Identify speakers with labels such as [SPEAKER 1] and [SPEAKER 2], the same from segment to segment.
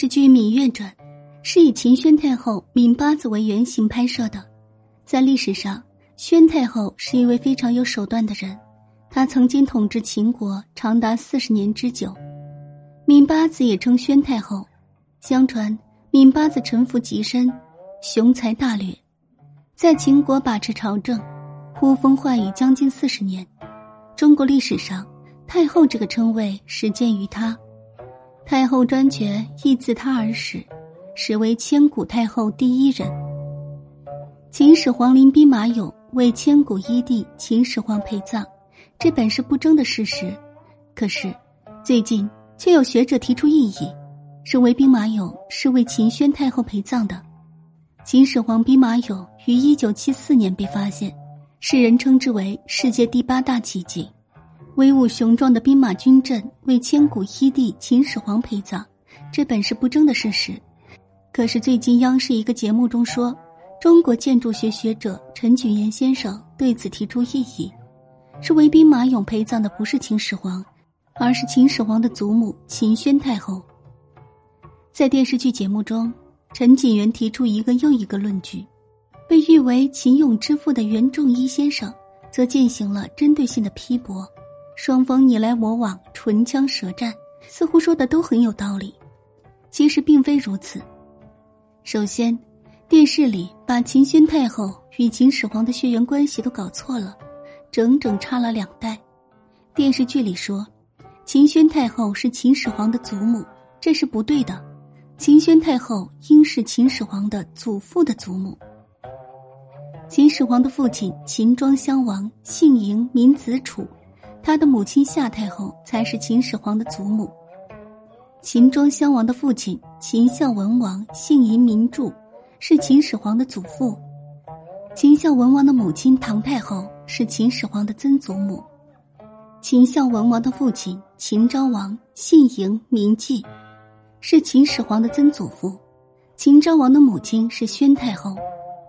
[SPEAKER 1] 视剧《芈月传》是以秦宣太后芈八子为原型拍摄的。在历史上，宣太后是一位非常有手段的人，她曾经统治秦国长达四十年之久。芈八子也称宣太后。相传，芈八子城府极深，雄才大略，在秦国把持朝政，呼风唤雨将近四十年。中国历史上，太后这个称谓始建于她。太后专权亦自他而始，始为千古太后第一人。秦始皇临兵马俑为千古一帝秦始皇陪葬，这本是不争的事实。可是，最近却有学者提出异议，认为兵马俑是为秦宣太后陪葬的。秦始皇兵马俑于一九七四年被发现，世人称之为世界第八大奇迹。威武雄壮的兵马军阵为千古一帝秦始皇陪葬，这本是不争的事实。可是最近央视一个节目中说，中国建筑学学者陈举言先生对此提出异议，是为兵马俑陪葬的不是秦始皇，而是秦始皇的祖母秦宣太后。在电视剧节目中，陈景元提出一个又一个论据，被誉为秦俑之父的袁仲一先生则进行了针对性的批驳。双方你来我往，唇枪舌战，似乎说的都很有道理，其实并非如此。首先，电视里把秦宣太后与秦始皇的血缘关系都搞错了，整整差了两代。电视剧里说，秦宣太后是秦始皇的祖母，这是不对的。秦宣太后应是秦始皇的祖父的祖母。秦始皇的父亲秦庄襄王姓嬴，名子楚。他的母亲夏太后才是秦始皇的祖母，秦庄襄王的父亲秦孝文王姓嬴名柱，是秦始皇的祖父。秦孝文王的母亲唐太后是秦始皇的曾祖母。秦孝文王的父亲秦昭王姓嬴名季，是秦始皇的曾祖父。秦昭王的母亲是宣太后，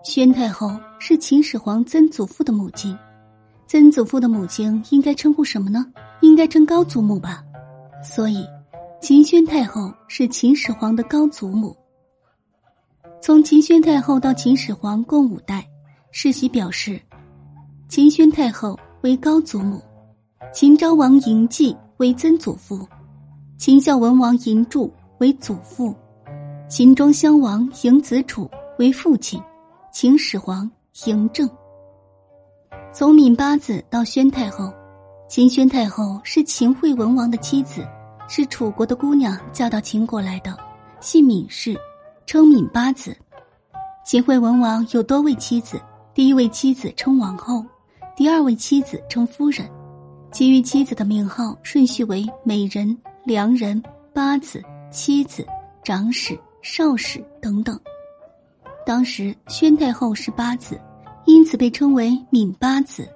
[SPEAKER 1] 宣太后是秦始皇曾祖父的母亲。曾祖父的母亲应该称呼什么呢？应该称高祖母吧。所以，秦宣太后是秦始皇的高祖母。从秦宣太后到秦始皇共五代，世袭表示，秦宣太后为高祖母，秦昭王嬴稷为曾祖父，秦孝文王嬴柱为祖父，秦庄襄王嬴子楚为父亲，秦始皇嬴政。从闵八子到宣太后，秦宣太后是秦惠文王的妻子，是楚国的姑娘嫁到秦国来的，姓闵氏，称闵八子。秦惠文王有多位妻子，第一位妻子称王后，第二位妻子称夫人，其余妻子的名号顺序为美人、良人、八子、妻子、长史、少史等等。当时宣太后是八子。因此被称为敏八子。